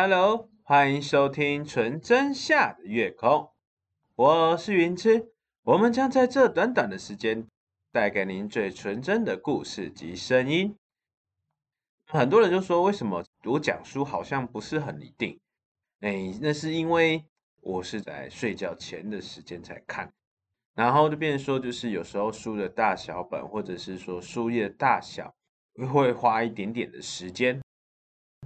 Hello，欢迎收听纯真下的月空，我是云之，我们将在这短短的时间带给您最纯真的故事及声音。很多人就说，为什么我讲书好像不是很一定？哎，那是因为我是在睡觉前的时间才看，然后就变成说，就是有时候书的大小本，或者是说书页大小，会花一点点的时间。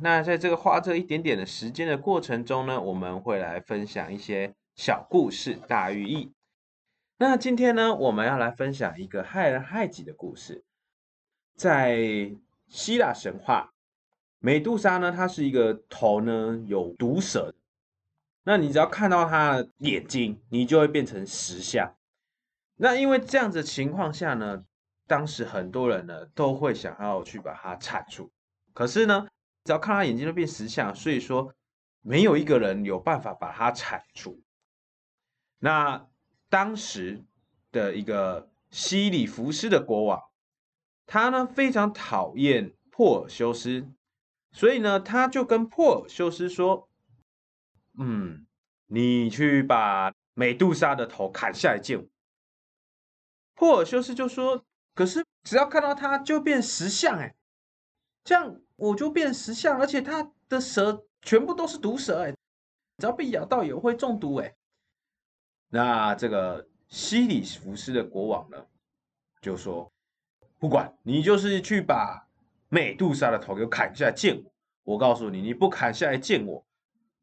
那在这个花这一点点的时间的过程中呢，我们会来分享一些小故事，大寓意。那今天呢，我们要来分享一个害人害己的故事，在。希腊神话，美杜莎呢，它是一个头呢有毒蛇，那你只要看到它的眼睛，你就会变成石像。那因为这样子情况下呢，当时很多人呢都会想要去把它铲除，可是呢，只要看他眼睛就变石像，所以说没有一个人有办法把它铲除。那当时的一个西里福斯的国王。他呢非常讨厌珀尔修斯，所以呢他就跟珀尔修斯说：“嗯，你去把美杜莎的头砍下来见我。”珀尔修斯就说：“可是只要看到他就变石像，哎，这样我就变石像，而且他的蛇全部都是毒蛇，哎，只要被咬到也会中毒，哎。”那这个西里福斯的国王呢就说。不管你就是去把美杜莎的头给砍下来见我，我告诉你，你不砍下来见我，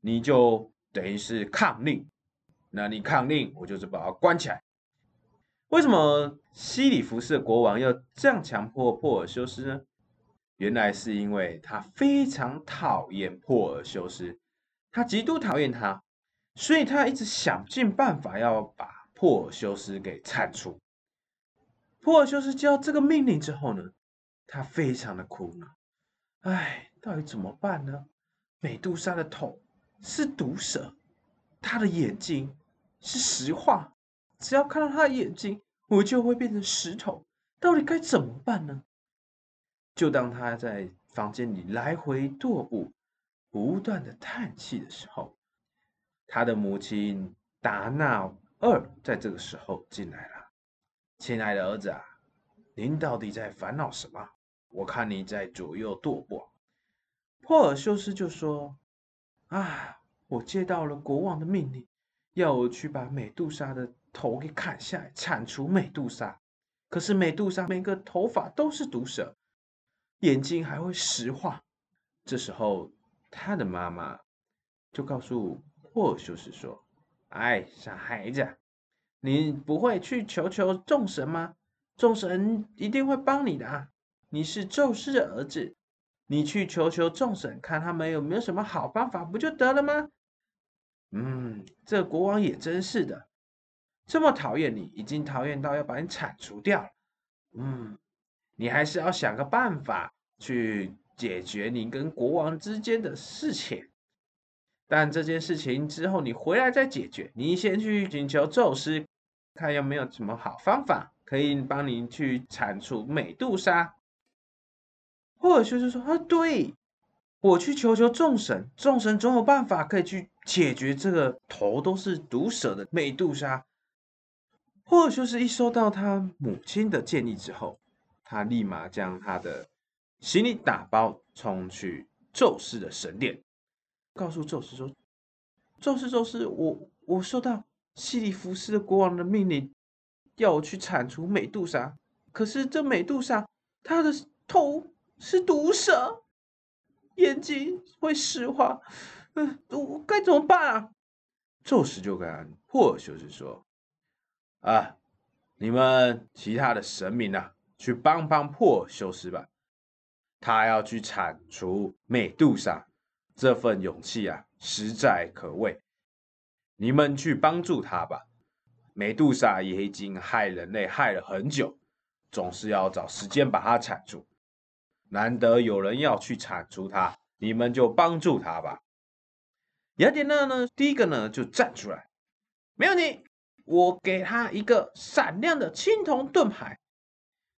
你就等于是抗令。那你抗令，我就是把它关起来。为什么西里福斯的国王要这样强迫珀尔修斯呢？原来是因为他非常讨厌珀尔修斯，他极度讨厌他，所以他一直想尽办法要把珀尔修斯给铲除。珀尔修斯接到这个命令之后呢，他非常的苦恼，哎，到底怎么办呢？美杜莎的头是毒蛇，他的眼睛是石化，只要看到他的眼睛，我就会变成石头，到底该怎么办呢？就当他在房间里来回踱步，不断的叹气的时候，他的母亲达纳二在这个时候进来了。亲爱的儿子啊，您到底在烦恼什么？我看你在左右踱步。珀尔修斯就说：“啊，我接到了国王的命令，要我去把美杜莎的头给砍下来，铲除美杜莎。可是美杜莎每个头发都是毒蛇，眼睛还会石化。这时候，他的妈妈就告诉霍尔修斯说：‘哎，傻孩子。’”你不会去求求众神吗？众神一定会帮你的啊！你是宙斯的儿子，你去求求众神，看他们有没有什么好办法，不就得了吗？嗯，这国王也真是的，这么讨厌你，已经讨厌到要把你铲除掉了。嗯，你还是要想个办法去解决你跟国王之间的事情。但这件事情之后你回来再解决，你先去请求宙斯，看有没有什么好方法可以帮你去铲除美杜莎。或者就是说啊，对我去求求众神，众神总有办法可以去解决这个头都是毒蛇的美杜莎。或者就是一收到他母亲的建议之后，他立马将他的行李打包，冲去宙斯的神殿。告诉宙斯说：“宙斯，宙斯，我我收到西里福斯的国王的命令，要我去铲除美杜莎。可是这美杜莎，她的头是毒蛇，眼睛会石化，嗯，我该怎么办啊？”宙斯就跟珀尔修斯说：“啊，你们其他的神明啊，去帮帮珀尔修斯吧，他要去铲除美杜莎。”这份勇气啊，实在可畏。你们去帮助他吧。美杜莎也已经害人类害了很久，总是要找时间把它铲除。难得有人要去铲除它，你们就帮助他吧。雅典娜呢，第一个呢就站出来，没有你，我给他一个闪亮的青铜盾牌，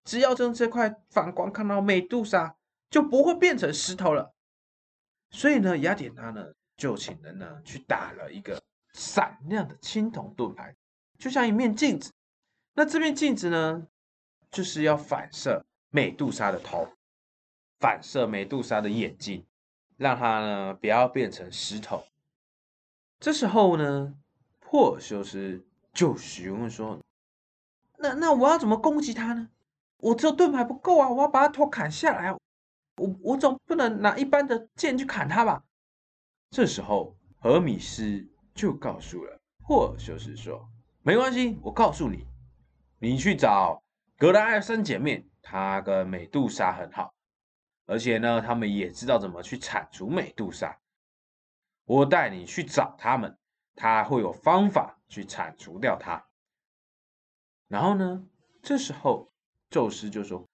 只要用这块反光看到美杜莎，就不会变成石头了。所以呢，雅典娜呢就请人呢去打了一个闪亮的青铜盾牌，就像一面镜子。那这面镜子呢，就是要反射美杜莎的头，反射美杜莎的眼睛，让它呢不要变成石头。这时候呢，珀修斯就询问说：“那那我要怎么攻击他呢？我只有盾牌不够啊，我要把他头砍下来。我我总不能拿一般的剑去砍他吧？”这时候，荷米斯就告诉了珀修斯说：“没关系，我告诉你，你去找格拉艾三姐妹，她跟美杜莎很好，而且呢，他们也知道怎么去铲除美杜莎。”我带你去找他们，他会有方法去铲除掉他。然后呢，这时候宙斯就说：“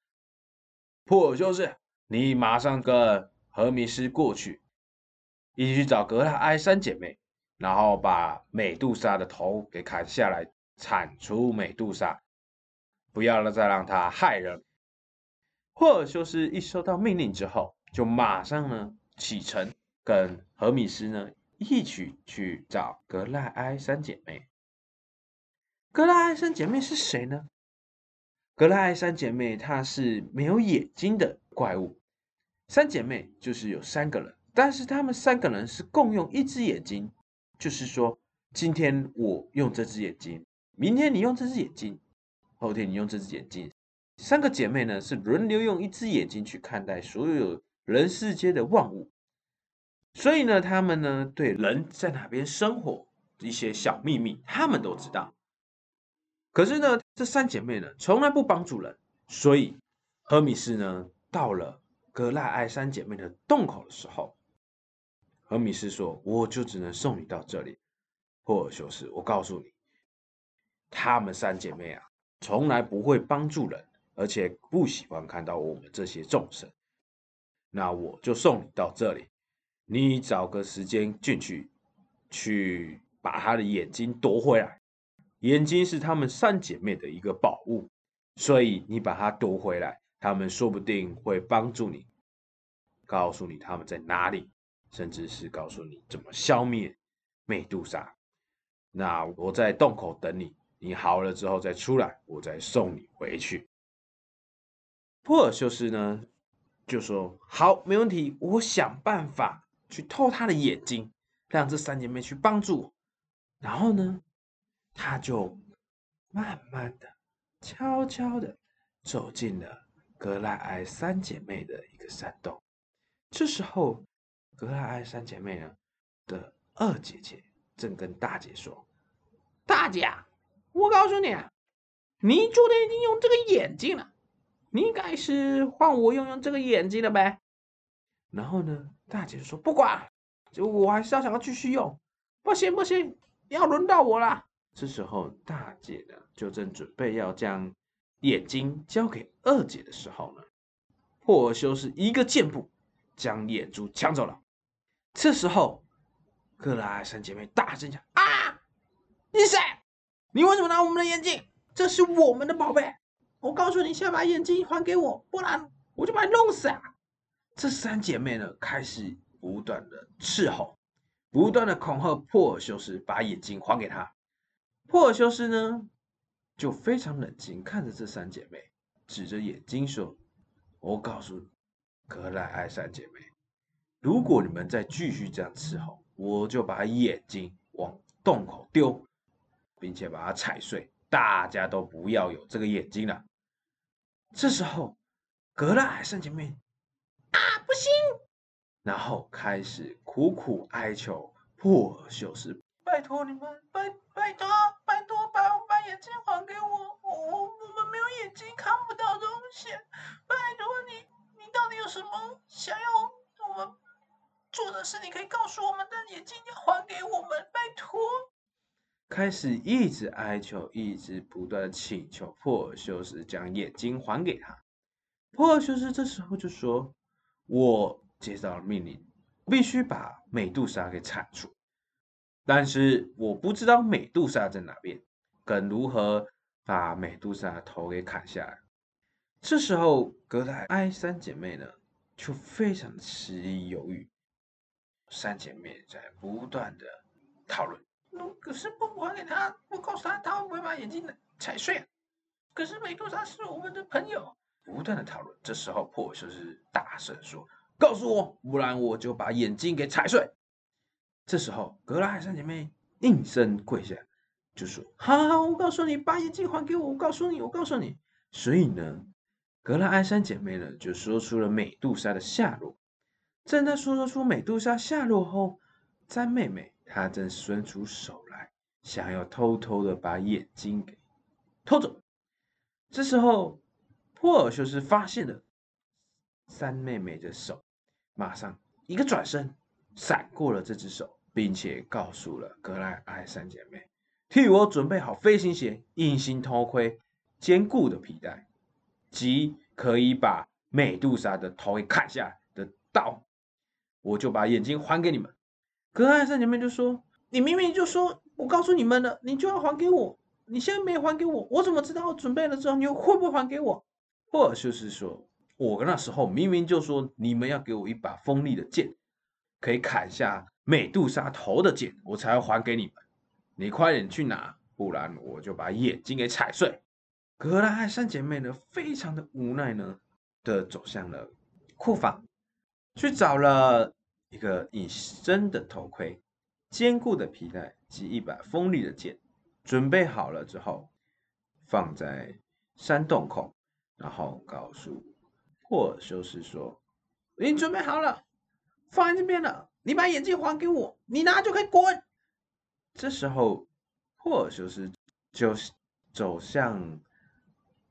珀尔修斯，你马上跟荷米斯过去，一起去找格拉埃三姐妹，然后把美杜莎的头给砍下来，铲除美杜莎，不要再让她害人。”珀尔修斯一收到命令之后，就马上呢启程。跟荷米斯呢一起去找格拉埃三姐妹。格拉埃三姐妹是谁呢？格拉埃三姐妹她是没有眼睛的怪物。三姐妹就是有三个人，但是她们三个人是共用一只眼睛。就是说，今天我用这只眼睛，明天你用这只眼睛，后天你用这只眼睛。三个姐妹呢是轮流用一只眼睛去看待所有人世间的万物。所以呢，他们呢对人在哪边生活一些小秘密，他们都知道。可是呢，这三姐妹呢从来不帮助人，所以荷米斯呢到了格赖埃三姐妹的洞口的时候，荷米斯说：“我就只能送你到这里。”霍尔修斯，我告诉你，她们三姐妹啊，从来不会帮助人，而且不喜欢看到我们这些众生。那我就送你到这里。你找个时间进去，去把他的眼睛夺回来。眼睛是她们三姐妹的一个宝物，所以你把它夺回来，她们说不定会帮助你，告诉你她们在哪里，甚至是告诉你怎么消灭美杜莎。那我在洞口等你，你好了之后再出来，我再送你回去。珀尔修斯呢就说：“好，没问题，我想办法。”去偷他的眼睛，让这三姐妹去帮助我。然后呢，他就慢慢的、悄悄的走进了格莱埃三姐妹的一个山洞。这时候，格莱埃三姐妹呢的二姐姐正跟大姐说：“大姐，我告诉你啊，你昨天已经用这个眼睛了，你应该是换我用用这个眼睛了呗。”然后呢？大姐说：“不管，就我还是要想要继续用。不行不行，要轮到我了。”这时候，大姐呢就正准备要将眼睛交给二姐的时候呢，霍尔修斯一个箭步将眼珠抢走了。这时候，克拉三姐妹大声讲：“啊！你谁？你为什么拿我们的眼睛？这是我们的宝贝！我告诉你，先把眼睛还给我，不然我就把你弄死啊！”这三姐妹呢，开始不断的斥候，不断的恐吓珀尔修斯，把眼睛还给他。珀尔修斯呢，就非常冷静看着这三姐妹，指着眼睛说：“我告诉你，格莱埃三姐妹，如果你们再继续这样伺候，我就把眼睛往洞口丢，并且把它踩碎，大家都不要有这个眼睛了。”这时候，格莱埃三姐妹。啊，不行！然后开始苦苦哀求珀尔修斯：“拜托你们，拜拜托，眼睛还给我！我我我们没有眼睛，看不到东西。拜托你，你到底有什么想要我们做的事？你可以告诉我们，但眼睛要还给我们，拜托！”开始一直哀求，一直不断的请求珀尔修斯将眼睛还给他。珀尔修斯这时候就说。我接到了命令，必须把美杜莎给铲除，但是我不知道美杜莎在哪边，跟如何把美杜莎的头给砍下来。这时候，格莱埃三姐妹呢，就非常迟疑犹豫。三姐妹在不断的讨论。可是不还给他，不告诉他，他会不会把眼镜踩碎？可是美杜莎是我们的朋友。不断的讨论，这时候破就是大声说：“告诉我，不然我就把眼睛给踩碎。”这时候格拉海三姐妹应声跪下，就说：“好，好，我告诉你，把眼镜还给我。我告诉你，我告诉你。”所以呢，格拉埃三姐妹呢就说出了美杜莎的下落。正在说说出美杜莎下落后，詹妹妹她正伸出手来，想要偷偷的把眼睛给偷走。这时候。珀尔修斯发现了三妹妹的手，马上一个转身，闪过了这只手，并且告诉了格莱埃三姐妹：“替我准备好飞行鞋、隐形头盔、坚固的皮带，及可以把美杜莎的头给砍下来的刀，我就把眼睛还给你们。”格莱艾三姐妹就说：“你明明就说我告诉你们了，你就要还给我，你现在没还给我，我怎么知道我准备了之后你会不会还给我？”或者就是说，我那时候明明就说你们要给我一把锋利的剑，可以砍下美杜莎头的剑，我才要还给你们。你快点去拿，不然我就把眼睛给踩碎。格拉艾三姐妹呢，非常的无奈呢，的走向了库房，去找了一个隐身的头盔、坚固的皮带及一把锋利的剑，准备好了之后，放在山洞口。然后告诉珀尔修斯说：“已经准备好了，放在这边了。你把眼镜还给我，你拿就可以滚。”这时候，珀尔修斯就走向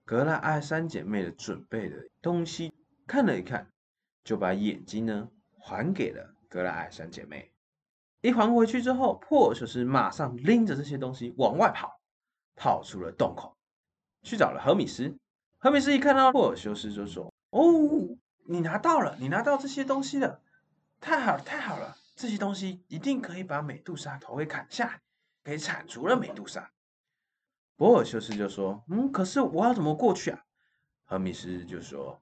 格拉艾三姐妹的准备的东西，看了一看，就把眼睛呢还给了格拉艾三姐妹。一还回去之后，珀尔修斯马上拎着这些东西往外跑，跑出了洞口，去找了荷米斯。荷米斯一看到珀尔修斯就说：“哦，你拿到了，你拿到这些东西了，太好了，太好了！这些东西一定可以把美杜莎头给砍下，可以铲除了美杜莎。”博尔修斯就说：“嗯，可是我要怎么过去啊？”赫米斯就说：“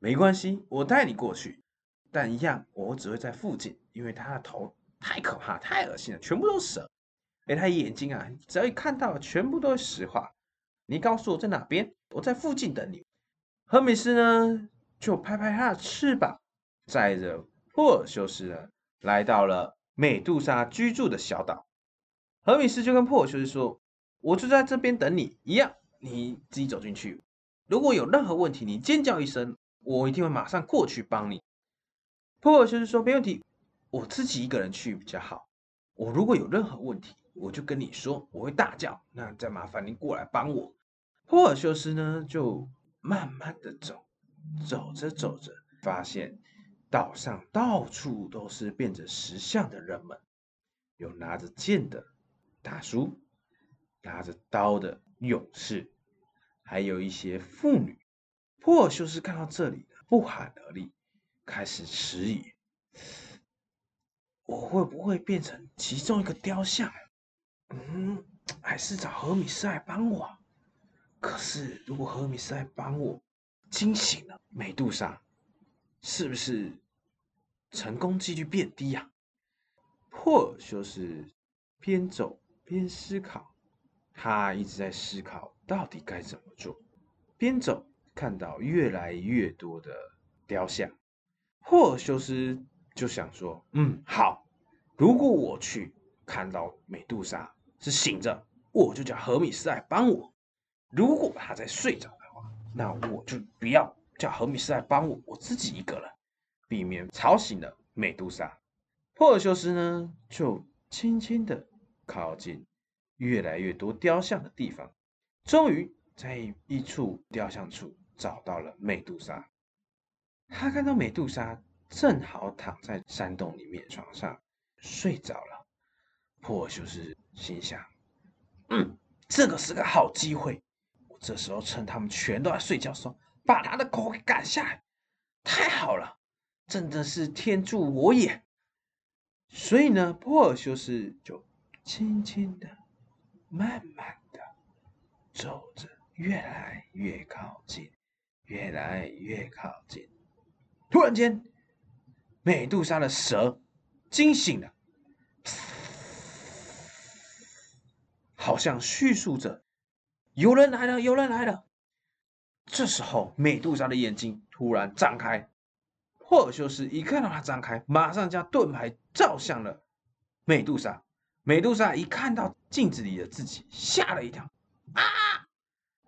没关系，我带你过去，但一样，我只会在附近，因为他的头太可怕，太恶心了，全部都是蛇，哎，他眼睛啊，只要一看到，全部都是石化。你告诉我在哪边？”我在附近等你。赫米斯呢，就拍拍他的翅膀，载着珀尔修斯呢，来到了美杜莎居住的小岛。赫米斯就跟珀尔修斯说：“我就在这边等你，一样，你自己走进去。如果有任何问题，你尖叫一声，我一定会马上过去帮你。”珀尔修斯说：“没问题，我自己一个人去比较好。我如果有任何问题，我就跟你说，我会大叫，那再麻烦你过来帮我。”珀尔修斯呢，就慢慢的走，走着走着，发现岛上到处都是变着石像的人们，有拿着剑的大叔，拿着刀的勇士，还有一些妇女。珀尔修斯看到这里，不寒而栗，开始迟疑：我会不会变成其中一个雕像？嗯，还是找何米斯来帮我。可是，如果何米斯来帮我惊醒了美杜莎，是不是成功几率变低呀？珀尔修斯边走边思考，他一直在思考到底该怎么做。边走，看到越来越多的雕像，珀尔修斯就想说：“嗯，好，如果我去看到美杜莎是醒着，我就叫荷米斯来帮我。”如果他在睡着的话，那我就不要叫何米斯来帮我，我自己一个人，避免吵醒了美杜莎。珀尔修斯呢，就轻轻的靠近越来越多雕像的地方，终于在一处雕像处找到了美杜莎。他看到美杜莎正好躺在山洞里面床上睡着了。珀尔修斯心想：嗯，这个是个好机会。我这时候趁他们全都在睡觉时候，把他的狗给赶下来，太好了，真的是天助我也。所以呢，珀尔修斯就轻轻的、慢慢的走着，越来越靠近，越来越靠近。突然间，美杜莎的蛇惊醒了，好像叙述着有人来了，有人来了。这时候，美杜莎的眼睛突然张开，霍尔修斯一看到他张开，马上将盾牌照向了美杜莎。美杜莎一看到镜子里的自己，吓了一跳，啊！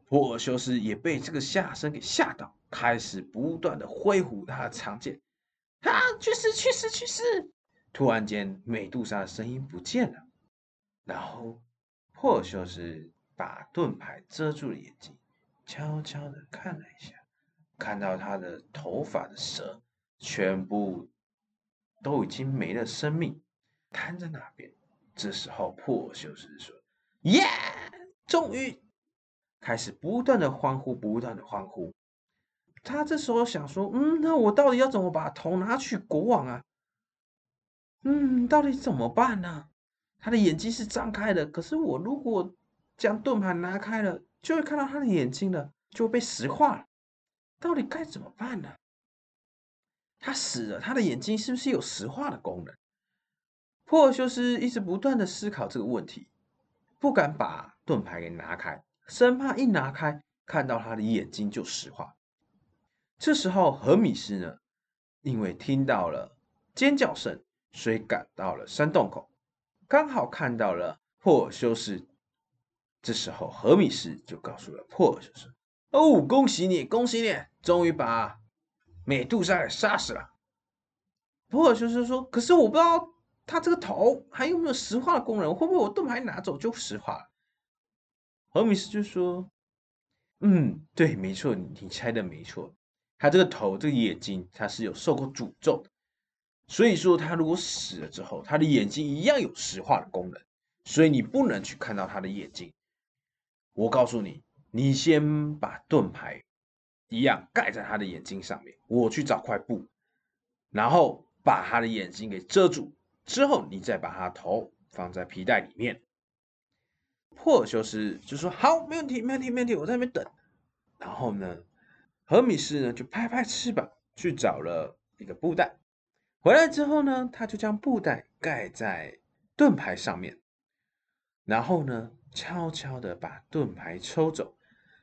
霍尔修斯也被这个吓声给吓到，开始不断的挥舞他的长剑。啊！去死！去死！去死！突然间，美杜莎的声音不见了，然后霍尔修斯把盾牌遮住了眼睛。悄悄的看了一下，看到他的头发的蛇全部都已经没了生命，瘫在那边。这时候，破修斯说：“耶，终于！”开始不断的欢呼，不断的欢呼。他这时候想说：“嗯，那我到底要怎么把头拿去国王啊？嗯，到底怎么办呢？”他的眼睛是张开的，可是我如果将盾牌拿开了。就会看到他的眼睛了，就会被石化了。到底该怎么办呢？他死了，他的眼睛是不是有石化的功能？珀尔修斯一直不断的思考这个问题，不敢把盾牌给拿开，生怕一拿开看到他的眼睛就石化。这时候，荷米斯呢，因为听到了尖叫声，所以赶到了山洞口，刚好看到了珀尔修斯。这时候，荷米斯就告诉了珀尔修斯：“哦，恭喜你，恭喜你，终于把美杜莎给杀死了。”珀尔修斯说：“可是我不知道他这个头还有没有石化的功能，会不会我盾牌拿走就石化了？”何米斯就说：“嗯，对，没错，你你猜的没错，他这个头、这个眼睛，他是有受过诅咒，所以说他如果死了之后，他的眼睛一样有石化的功能，所以你不能去看到他的眼睛。”我告诉你，你先把盾牌一样盖在他的眼睛上面。我去找块布，然后把他的眼睛给遮住。之后，你再把他头放在皮带里面。珀尔修斯就说：“好，没问题，没问题，没问题，我在那边等。”然后呢，荷米斯呢就拍拍翅膀去找了一个布袋。回来之后呢，他就将布袋盖在盾牌上面，然后呢。悄悄的把盾牌抽走，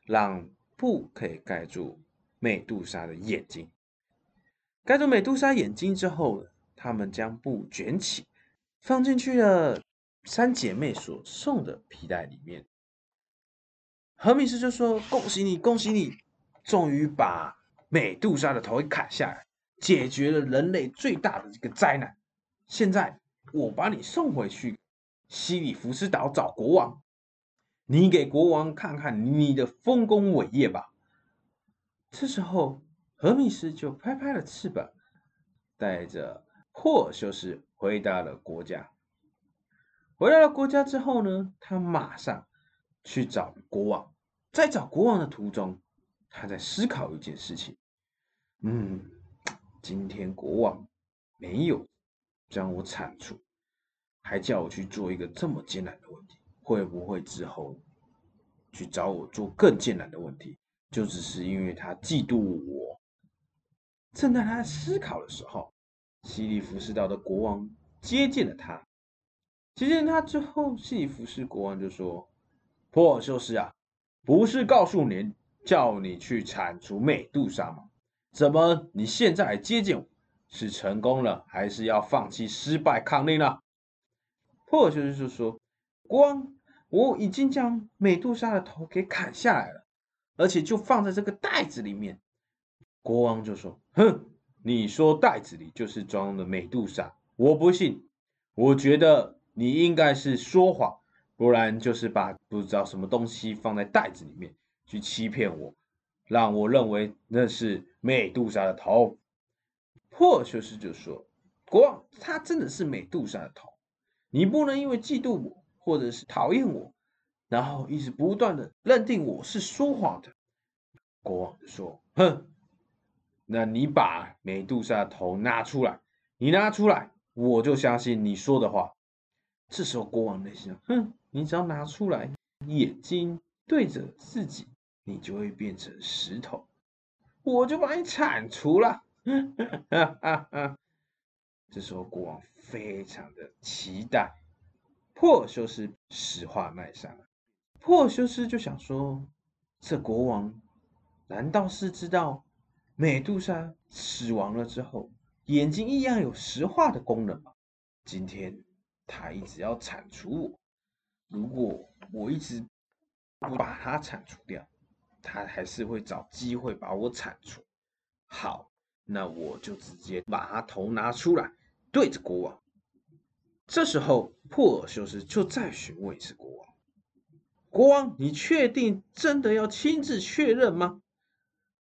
让布可以盖住美杜莎的眼睛。盖住美杜莎眼睛之后，他们将布卷起，放进去了三姐妹所送的皮带里面。何米斯就说：“恭喜你，恭喜你，终于把美杜莎的头给砍下来，解决了人类最大的这个灾难。现在我把你送回去西里福斯岛找国王。”你给国王看看你的丰功伟业吧。这时候，荷米斯就拍拍了翅膀，带着霍尔修斯回到了国家。回到了国家之后呢，他马上去找国王。在找国王的途中，他在思考一件事情：嗯，今天国王没有将我铲除，还叫我去做一个这么艰难的问题。会不会之后去找我做更艰难的问题？就只是因为他嫉妒我。正在他思考的时候，西里福斯岛的国王接见了他。接见他之后，西里福斯国王就说：“珀尔修斯啊，不是告诉你叫你去铲除美杜莎吗？怎么你现在接见我，是成功了，还是要放弃、失败、抗令呢？”珀尔修斯就说：“国王。”我已经将美杜莎的头给砍下来了，而且就放在这个袋子里面。国王就说：“哼，你说袋子里就是装的美杜莎，我不信。我觉得你应该是说谎，不然就是把不知道什么东西放在袋子里面去欺骗我，让我认为那是美杜莎的头。”珀修斯就说：“国王，他真的是美杜莎的头，你不能因为嫉妒我。”或者是讨厌我，然后一直不断的认定我是说谎的。国王说：“哼，那你把美杜莎的头拿出来，你拿出来，我就相信你说的话。”这时候国王内心哼，你只要拿出来，眼睛对着自己，你就会变成石头，我就把你铲除了。”哈哈哈。这时候国王非常的期待，珀尔修斯实话卖上了。珀尔修斯就想说：这国王难道是知道美杜莎死亡了之后，眼睛一样有石化的功能吗？今天他一直要铲除我，如果我一直不把它铲除掉，他还是会找机会把我铲除。好，那我就直接把他头拿出来，对着国王。这时候，珀尔修斯就再询问一次国王：“国王，你确定真的要亲自确认吗？”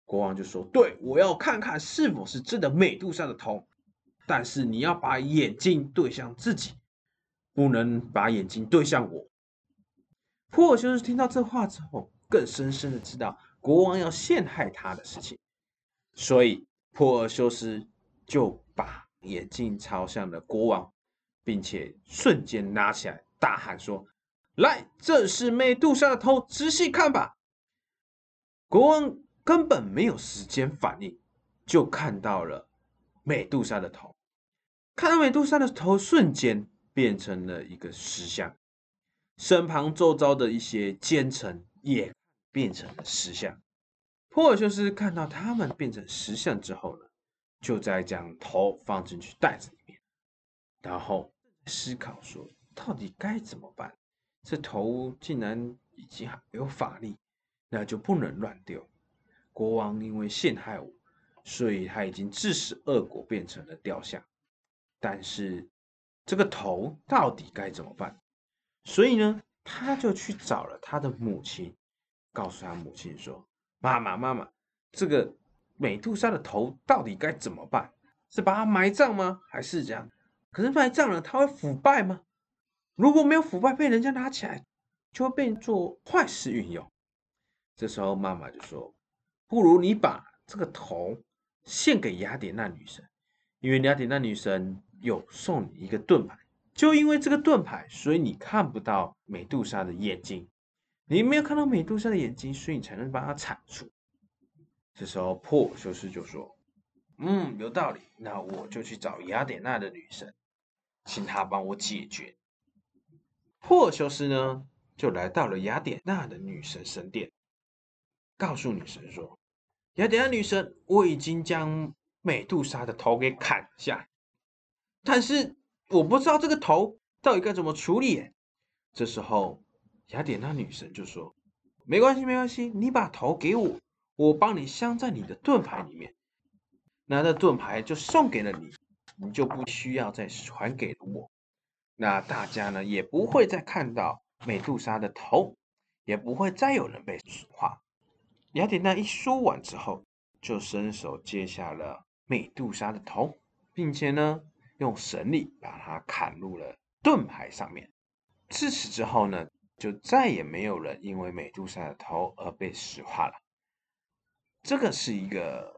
国王就说：“对，我要看看是否是真的美杜莎的头，但是你要把眼睛对向自己，不能把眼睛对向我。”珀尔修斯听到这话之后，更深深的知道国王要陷害他的事情。所以，珀尔修斯就把眼镜朝向了国王，并且瞬间拿起来，大喊说：“来，这是美杜莎的头，仔细看吧！”国王根本没有时间反应，就看到了美杜莎的头。看到美杜莎的头，瞬间变成了一个石像，身旁周遭的一些奸臣也变成了石像。珀尔修斯看到他们变成石像之后呢，就在将头放进去袋子里面，然后思考说，到底该怎么办？这头竟然已经有法力，那就不能乱丢。国王因为陷害我，所以他已经致使恶果变成了雕像。但是这个头到底该怎么办？所以呢，他就去找了他的母亲，告诉他母亲说。妈妈，妈妈，这个美杜莎的头到底该怎么办？是把它埋葬吗？还是这样？可是埋葬了，它会腐败吗？如果没有腐败，被人家拿起来，就会被做坏事运用。这时候，妈妈就说：“不如你把这个头献给雅典娜女神，因为雅典娜女神有送你一个盾牌，就因为这个盾牌，所以你看不到美杜莎的眼睛。”你没有看到美杜莎的眼睛，所以你才能把它铲除。这时候，珀修斯就说：“嗯，有道理。那我就去找雅典娜的女神，请她帮我解决。”珀修斯呢，就来到了雅典娜的女神神殿，告诉女神说：“雅典娜女神，我已经将美杜莎的头给砍下，但是我不知道这个头到底该怎么处理。”这时候。雅典娜女神就说：“没关系，没关系，你把头给我，我帮你镶在你的盾牌里面。那这盾牌就送给了你，你就不需要再还给了我。那大家呢也不会再看到美杜莎的头，也不会再有人被石化。”雅典娜一说完之后，就伸手接下了美杜莎的头，并且呢用神力把它砍入了盾牌上面。自此之后呢。就再也没有人因为美杜莎的头而被石化了。这个是一个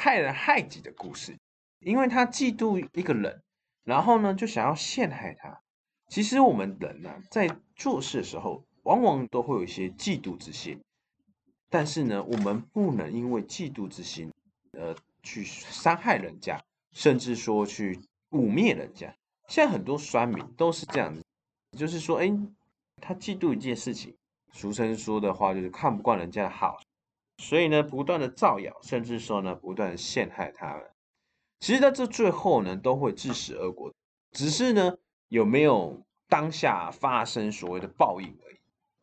害人害己的故事，因为他嫉妒一个人，然后呢就想要陷害他。其实我们人呢在做事的时候，往往都会有一些嫉妒之心，但是呢我们不能因为嫉妒之心而去伤害人家，甚至说去污蔑人家。现在很多酸民都是这样子，就是说，哎。他嫉妒一件事情，俗称说的话就是看不惯人家的好，所以呢，不断的造谣，甚至说呢，不断陷害他们。其实在这最后呢，都会致死恶果，只是呢，有没有当下发生所谓的报应而已。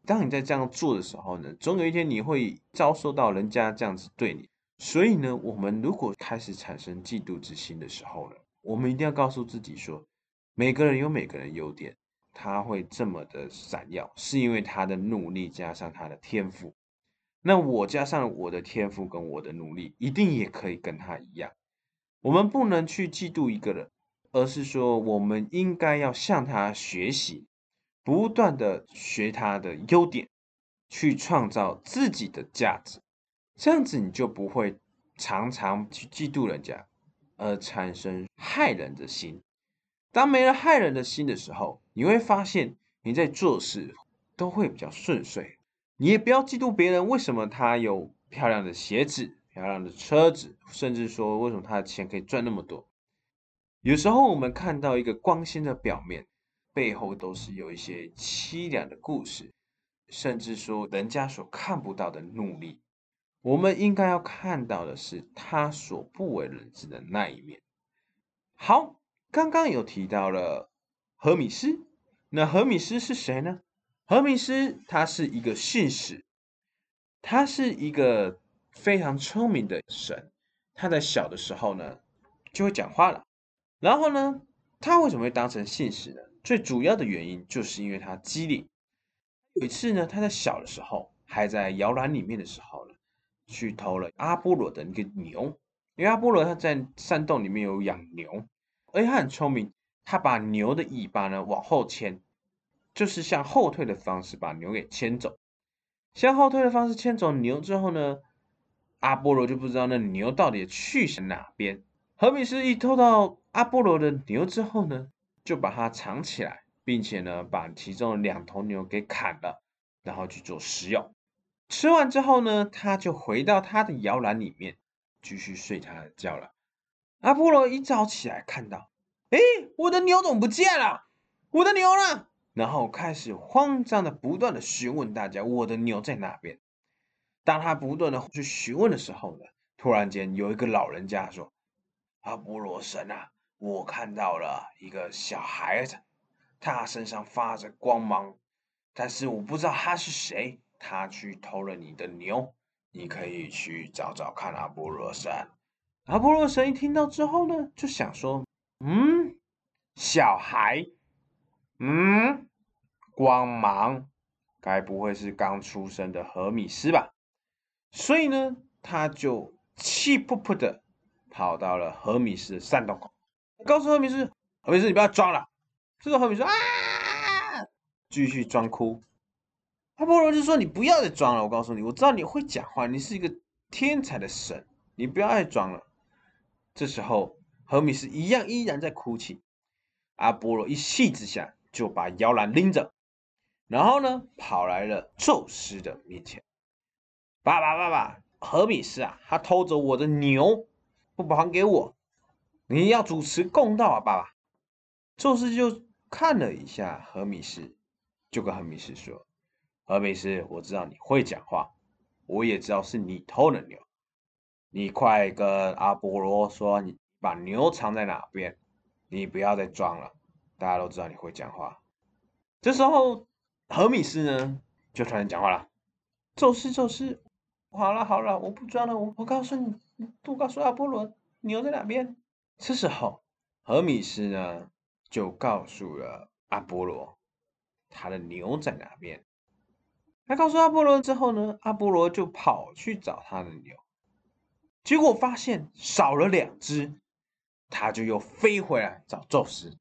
当你在这样做的时候呢，总有一天你会遭受到人家这样子对你。所以呢，我们如果开始产生嫉妒之心的时候呢，我们一定要告诉自己说，每个人有每个人优点。他会这么的闪耀，是因为他的努力加上他的天赋。那我加上我的天赋跟我的努力，一定也可以跟他一样。我们不能去嫉妒一个人，而是说我们应该要向他学习，不断的学他的优点，去创造自己的价值。这样子你就不会常常去嫉妒人家，而产生害人的心。当没了害人的心的时候，你会发现你在做事都会比较顺遂。你也不要嫉妒别人，为什么他有漂亮的鞋子、漂亮的车子，甚至说为什么他的钱可以赚那么多？有时候我们看到一个光鲜的表面，背后都是有一些凄凉的故事，甚至说人家所看不到的努力。我们应该要看到的是他所不为人知的那一面。好，刚刚有提到了荷米斯，那荷米斯是谁呢？荷米斯他是一个信使，他是一个非常聪明的神。他在小的时候呢，就会讲话了。然后呢，他为什么会当成信使呢？最主要的原因就是因为他机灵。有一次呢，他在小的时候还在摇篮里面的时候呢，去偷了阿波罗的那个牛。因为阿波罗他在山洞里面有养牛，而且他很聪明，他把牛的尾巴呢往后牵，就是向后退的方式把牛给牵走。向后退的方式牵走牛之后呢，阿波罗就不知道那牛到底去向哪边。何米斯一偷到。阿波罗的牛之后呢，就把它藏起来，并且呢，把其中的两头牛给砍了，然后去做食用。吃完之后呢，他就回到他的摇篮里面，继续睡他的觉了。阿波罗一早起来，看到，哎，我的牛怎么不见了？我的牛呢？然后开始慌张的不断的询问大家，我的牛在哪边？当他不断的去询问的时候呢，突然间有一个老人家说：“阿波罗神啊！”我看到了一个小孩子，他身上发着光芒，但是我不知道他是谁。他去偷了你的牛，你可以去找找看阿波罗神。阿波罗神一听到之后呢，就想说：“嗯，小孩，嗯，光芒，该不会是刚出生的荷米斯吧？”所以呢，他就气扑扑的跑到了荷米斯的山洞口。告诉何米斯，何米斯，你不要装了。这时候何米斯啊，继续装哭。阿波罗就说：“你不要再装了，我告诉你，我知道你会讲话，你是一个天才的神，你不要再装了。”这时候何米斯一样依然在哭泣。阿波罗一气之下就把摇篮拎着，然后呢跑来了宙斯的面前。爸爸，爸爸，何米斯啊，他偷走我的牛，不还给我。你要主持公道啊，爸爸！宙斯就看了一下荷米斯，就跟荷米斯说：“荷米斯，我知道你会讲话，我也知道是你偷了牛，你快跟阿波罗说，你把牛藏在哪边，你不要再装了。大家都知道你会讲话。”这时候，荷米斯呢就突然讲话了：“宙斯，宙斯，好了好了，我不装了，我我告诉你，我告诉阿波罗，牛在哪边。”这时候，荷米斯呢就告诉了阿波罗，他的牛在哪边。他告诉阿波罗之后呢，阿波罗就跑去找他的牛，结果发现少了两只，他就又飞回来找宙斯。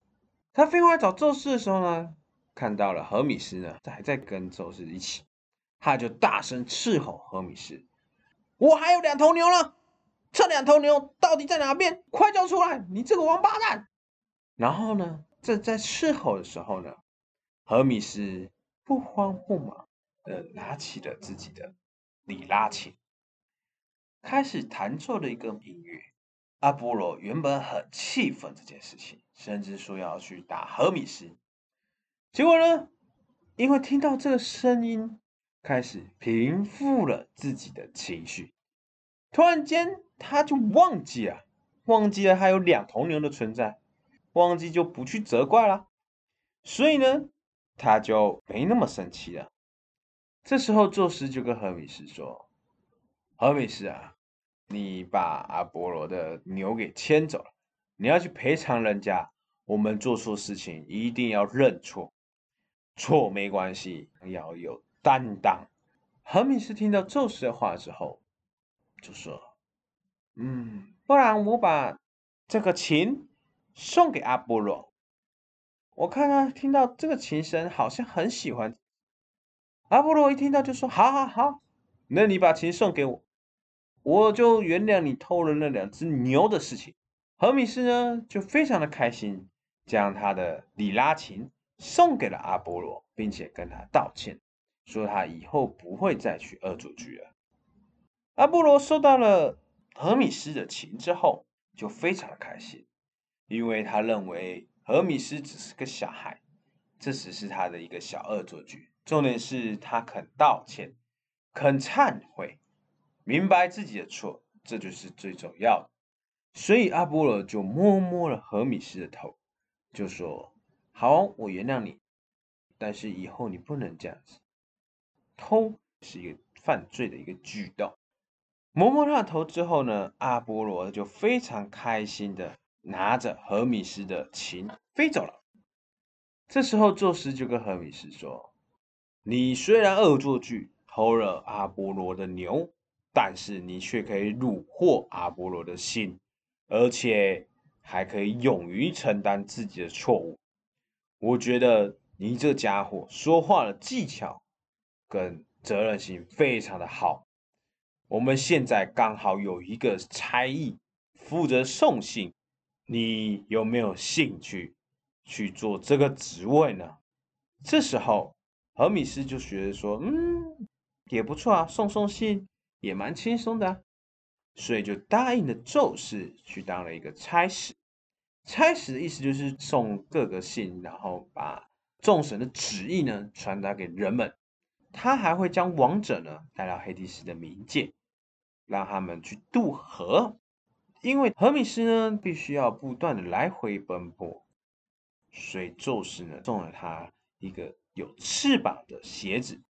他飞回来找宙斯的时候呢，看到了荷米斯呢还在跟宙斯一起，他就大声斥吼荷米斯：“我还有两头牛呢！”这两头牛到底在哪边？快叫出来！你这个王八蛋！然后呢，正在伺候的时候呢，荷米斯不慌不忙的拿起了自己的里拉琴，开始弹奏了一个音乐。阿波罗原本很气愤这件事情，甚至说要去打荷米斯。结果呢，因为听到这个声音，开始平复了自己的情绪。突然间。他就忘记了，忘记了还有两头牛的存在，忘记就不去责怪了，所以呢，他就没那么生气了。这时候，宙斯就跟荷米斯说：“荷米斯啊，你把阿波罗的牛给牵走了，你要去赔偿人家。我们做错事情一定要认错，错没关系，要有担当。”何米斯听到宙斯的话之后，就说。嗯，不然我把这个琴送给阿波罗，我看他听到这个琴声，好像很喜欢。阿波罗一听到就说：“好好好，那你把琴送给我，我就原谅你偷了那两只牛的事情。”何米斯呢就非常的开心，将他的里拉琴送给了阿波罗，并且跟他道歉，说他以后不会再去恶作剧了。阿波罗收到了。何米斯的琴之后就非常的开心，因为他认为何米斯只是个小孩，这只是他的一个小恶作剧。重点是他肯道歉，肯忏悔，明白自己的错，这就是最重要的。所以阿波罗就摸摸了荷米斯的头，就说：“好，我原谅你，但是以后你不能这样子。偷是一个犯罪的一个举动。”摸摸他的头之后呢，阿波罗就非常开心的拿着荷米斯的琴飞走了。这时候宙斯就跟荷米斯说。你虽然恶作剧偷了阿波罗的牛，但是你却可以虏获阿波罗的心，而且还可以勇于承担自己的错误。我觉得你这家伙说话的技巧跟责任心非常的好。我们现在刚好有一个差役负责送信，你有没有兴趣去做这个职位呢？这时候。荷米斯就觉得说，嗯，也不错啊，送送信也蛮轻松的，所以就答应了宙斯去当了一个差使。差使的意思就是送各个信，然后把众神的旨意呢传达给人们。他还会将王者呢带到黑帝斯的冥界，让他们去渡河，因为荷米斯呢必须要不断的来回奔波，所以宙斯呢送了他一个。有翅膀的鞋子，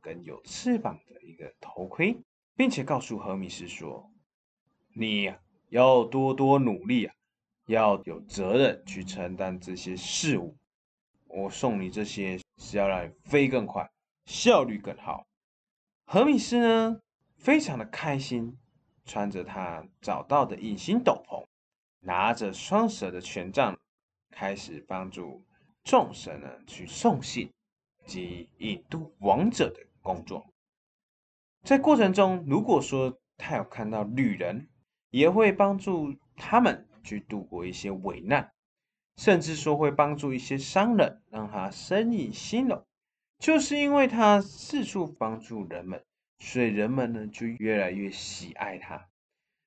跟有翅膀的一个头盔，并且告诉何米斯说：“你要多多努力啊，要有责任去承担这些事物。我送你这些是要让你飞更快，效率更好。”何米斯呢，非常的开心，穿着他找到的隐形斗篷，拿着双蛇的权杖，开始帮助众神呢去送信。及引渡王者的工作，在过程中，如果说他有看到旅人，也会帮助他们去度过一些危难，甚至说会帮助一些商人，让他生意兴隆。就是因为他四处帮助人们，所以人们呢就越来越喜爱他。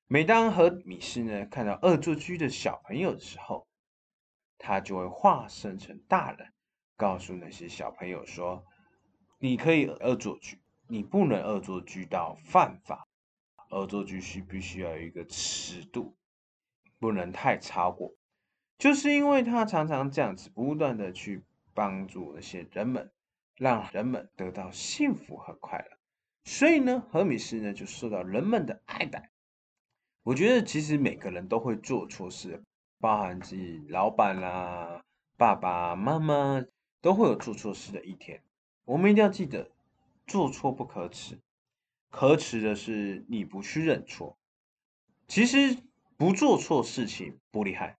每当和米斯呢看到恶作剧的小朋友的时候，他就会化身成大人。告诉那些小朋友说：“你可以恶作剧，你不能恶作剧到犯法。恶作剧是必须要有一个尺度，不能太超过。就是因为他常常这样子不断的去帮助那些人们，让人们得到幸福和快乐，所以呢，荷米斯呢就受到人们的爱戴。我觉得其实每个人都会做错事，包含自己老板啦、爸爸妈妈。”都会有做错事的一天，我们一定要记得，做错不可耻，可耻的是你不去认错。其实不做错事情不厉害，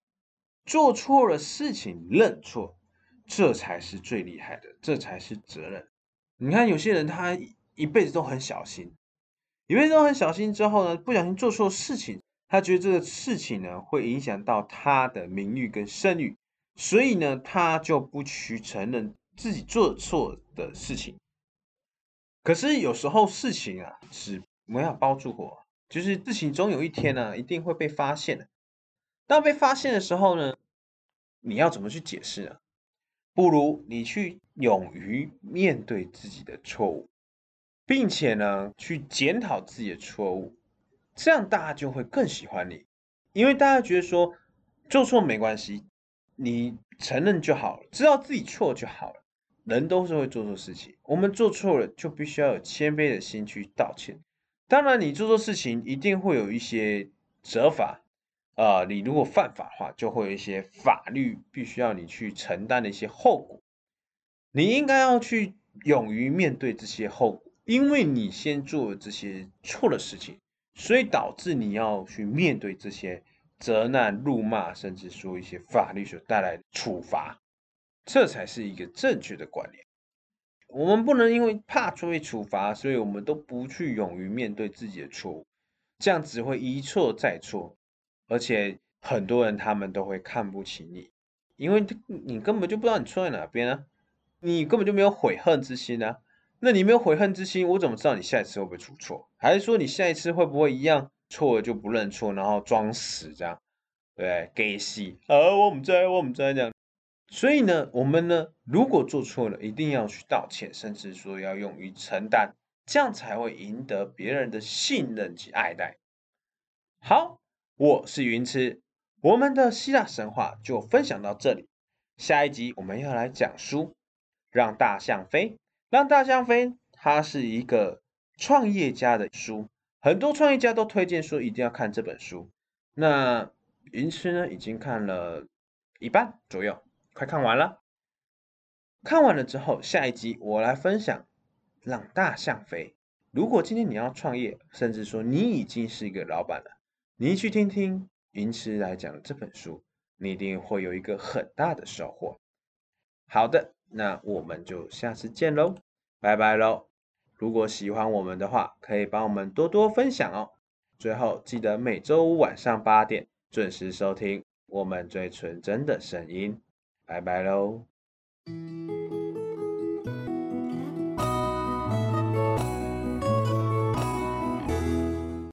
做错了事情认错，这才是最厉害的，这才是责任。你看有些人他一辈子都很小心，一辈子都很小心之后呢，不小心做错事情，他觉得这个事情呢会影响到他的名誉跟声誉。所以呢，他就不去承认自己做错的事情。可是有时候事情啊是没有包住火，就是事情总有一天呢一定会被发现的。当被发现的时候呢，你要怎么去解释呢？不如你去勇于面对自己的错误，并且呢去检讨自己的错误，这样大家就会更喜欢你，因为大家觉得说做错没关系。你承认就好了，知道自己错就好了。人都是会做错事情，我们做错了就必须要有谦卑的心去道歉。当然，你做错事情一定会有一些责罚，啊，你如果犯法的话，就会有一些法律必须要你去承担的一些后果。你应该要去勇于面对这些后果，因为你先做了这些错的事情，所以导致你要去面对这些。责难、辱骂，甚至说一些法律所带来的处罚，这才是一个正确的观念。我们不能因为怕出被处罚，所以我们都不去勇于面对自己的错误，这样只会一错再错。而且很多人他们都会看不起你，因为你根本就不知道你错在哪边啊，你根本就没有悔恨之心啊。那你没有悔恨之心，我怎么知道你下一次会不会出错？还是说你下一次会不会一样？错了就不认错，然后装死这样，对，给戏，啊，我们在，我们在这样。所以呢，我们呢，如果做错了，一定要去道歉，甚至说要勇于承担，这样才会赢得别人的信任及爱戴。好，我是云痴，我们的希腊神话就分享到这里。下一集我们要来讲书《让大象飞》，《让大象飞》它是一个创业家的书，很多创业家都推荐说一定要看这本书。那云痴呢，已经看了一半左右。快看完了，看完了之后，下一集我来分享让大象飞。如果今天你要创业，甚至说你已经是一个老板了，你去听听云池来讲这本书，你一定会有一个很大的收获。好的，那我们就下次见喽，拜拜喽！如果喜欢我们的话，可以帮我们多多分享哦。最后记得每周五晚上八点准时收听我们最纯真的声音。拜拜喽。